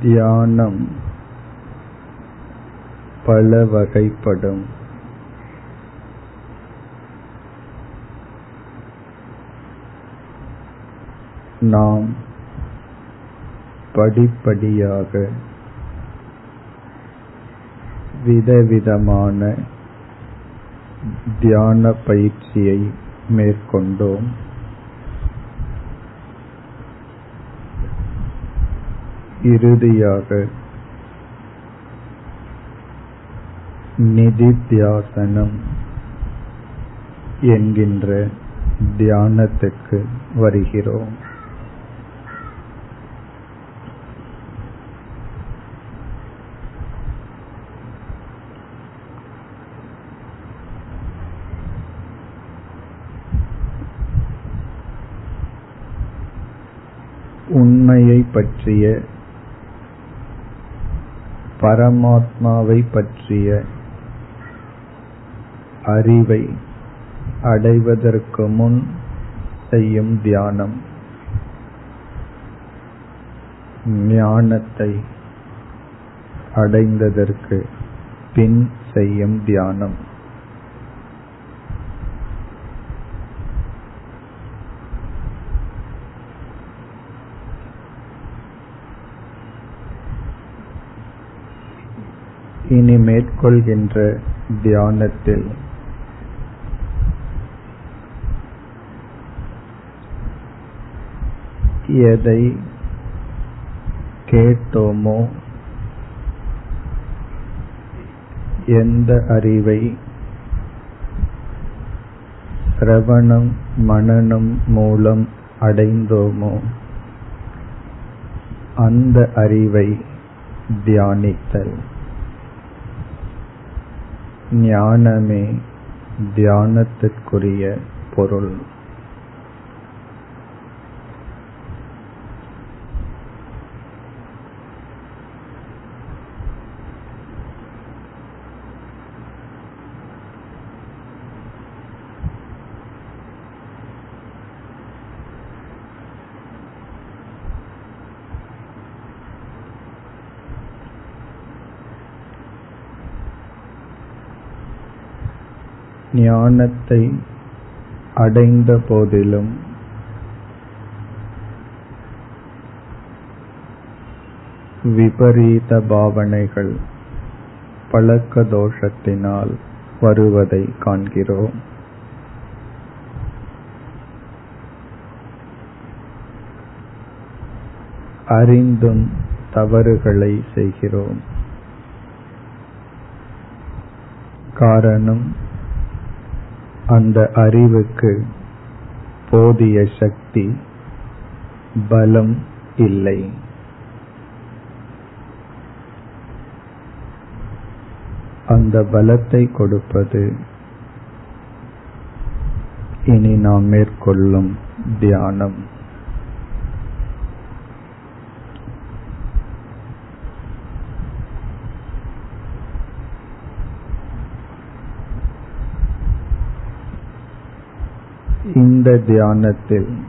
தியானம் பல வகைப்படும். நாம் படிப்படியாக விதவிதமான தியான பயிற்சியை மேற்கொண்டோம். இறுதியாக நிதித்தியாசனம் என்கின்ற தியானத்துக்கு வருகிறோம். உண்மையை பற்றிய பரமாத்மாவை பற்றிய அறிவை அடைவதற்கு முன் செய்யும் தியானம். ஞானத்தை அடைந்ததற்கு பின் செய்யும் தியானம். இனி மேற்கொள்கின்ற தியானத்தில். எதை கேட்டோமோ எந்த அறிவை சிரவணம் மனனம் மூலம் அடைந்தோமோ அந்த அறிவை தியானித்தல். ஞானமே தியானத்திற்குரிய பொருள். ஞானத்தை அடைந்த போதிலும் விபரீத பாவனைகள் பழக்க தோஷத்தினால் வருவதை காண்கிறோம். அறிந்தும் தவறுகளை செய்கிறோம். காரணம் அந்த அறிவுக்கு போதிய சக்தி பலம் இல்லை. அந்த பலத்தை கொடுப்பது இனி நாம் மேற்கொள்ளும் தியானம். இந்த தியானத்தில்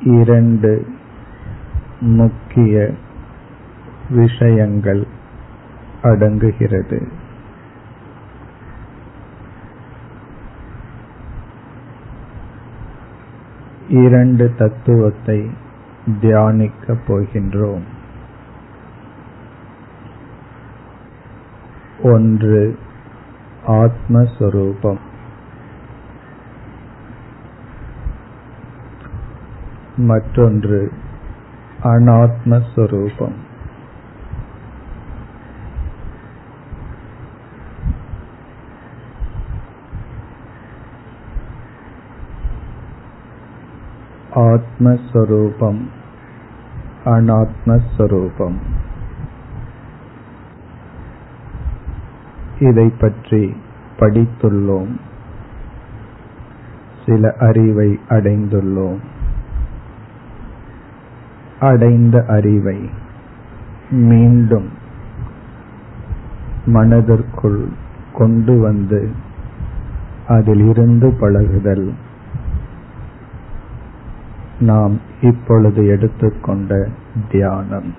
இரண்டு முக்கிய விஷயங்கள் அடங்குகிறது. இரண்டு தத்துவத்தை தியானிக்கப் போகின்றோம். ஒன்று ஆத்மஸ்வரூபம். மற்றொன்று அனாத்மஸ்வரூபம். ஆத்மஸ்வரூபம் அனாத்மஸ்வரூபம். இதை பற்றி படித்துள்ளோம். சில அறிவை அடைந்துள்ளோம். அடைந்த அறிவை மீண்டும் மனதிற்குள் கொண்டு வந்து அதிலிருந்து பழகுதல். நாம் இப்பொழுது எடுத்துக்கொண்ட தியானம்.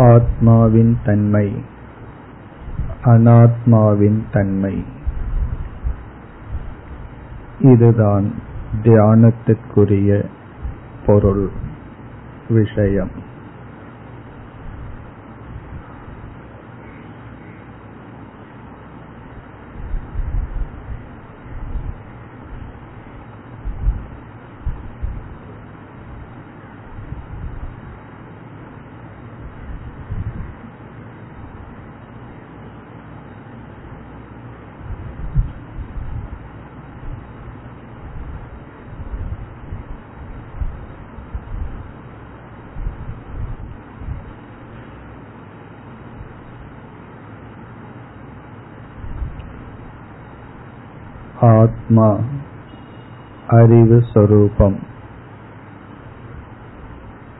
ஆத்மாவின் தன்மை. அனாத்மாவின் தன்மை. இதுதான் தியானத்திற்குரிய பொருள் விஷயம். ஆத்மா அறிவு சொரூபம்.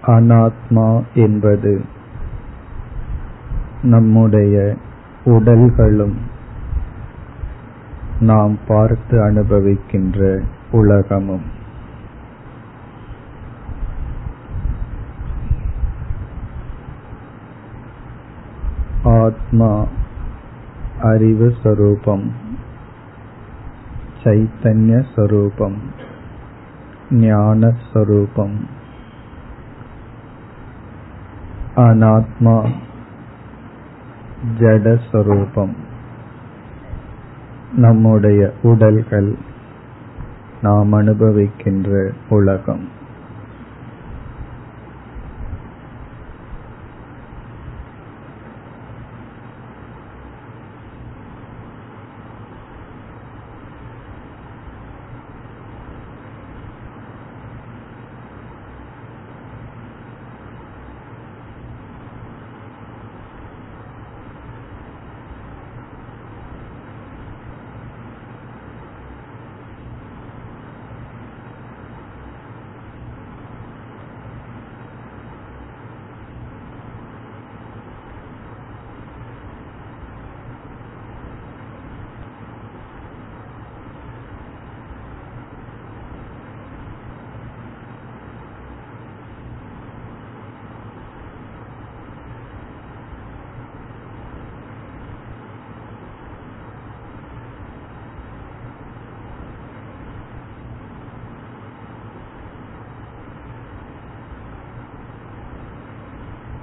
அனாத்மா என்பது நம்முடைய உடல்களும் நாம் பார்த்து அனுபவிக்கின்ற உலகமும். ஆத்மா அறிவு சொரூபம். चैतन्यस्वरूपम् ज्ञानस्वरूपम् அனாத்மா ஜடஸ்வரூபம் நம்முடைய உடல்கள் நாம் அனுபவிக்கின்ற உலகம்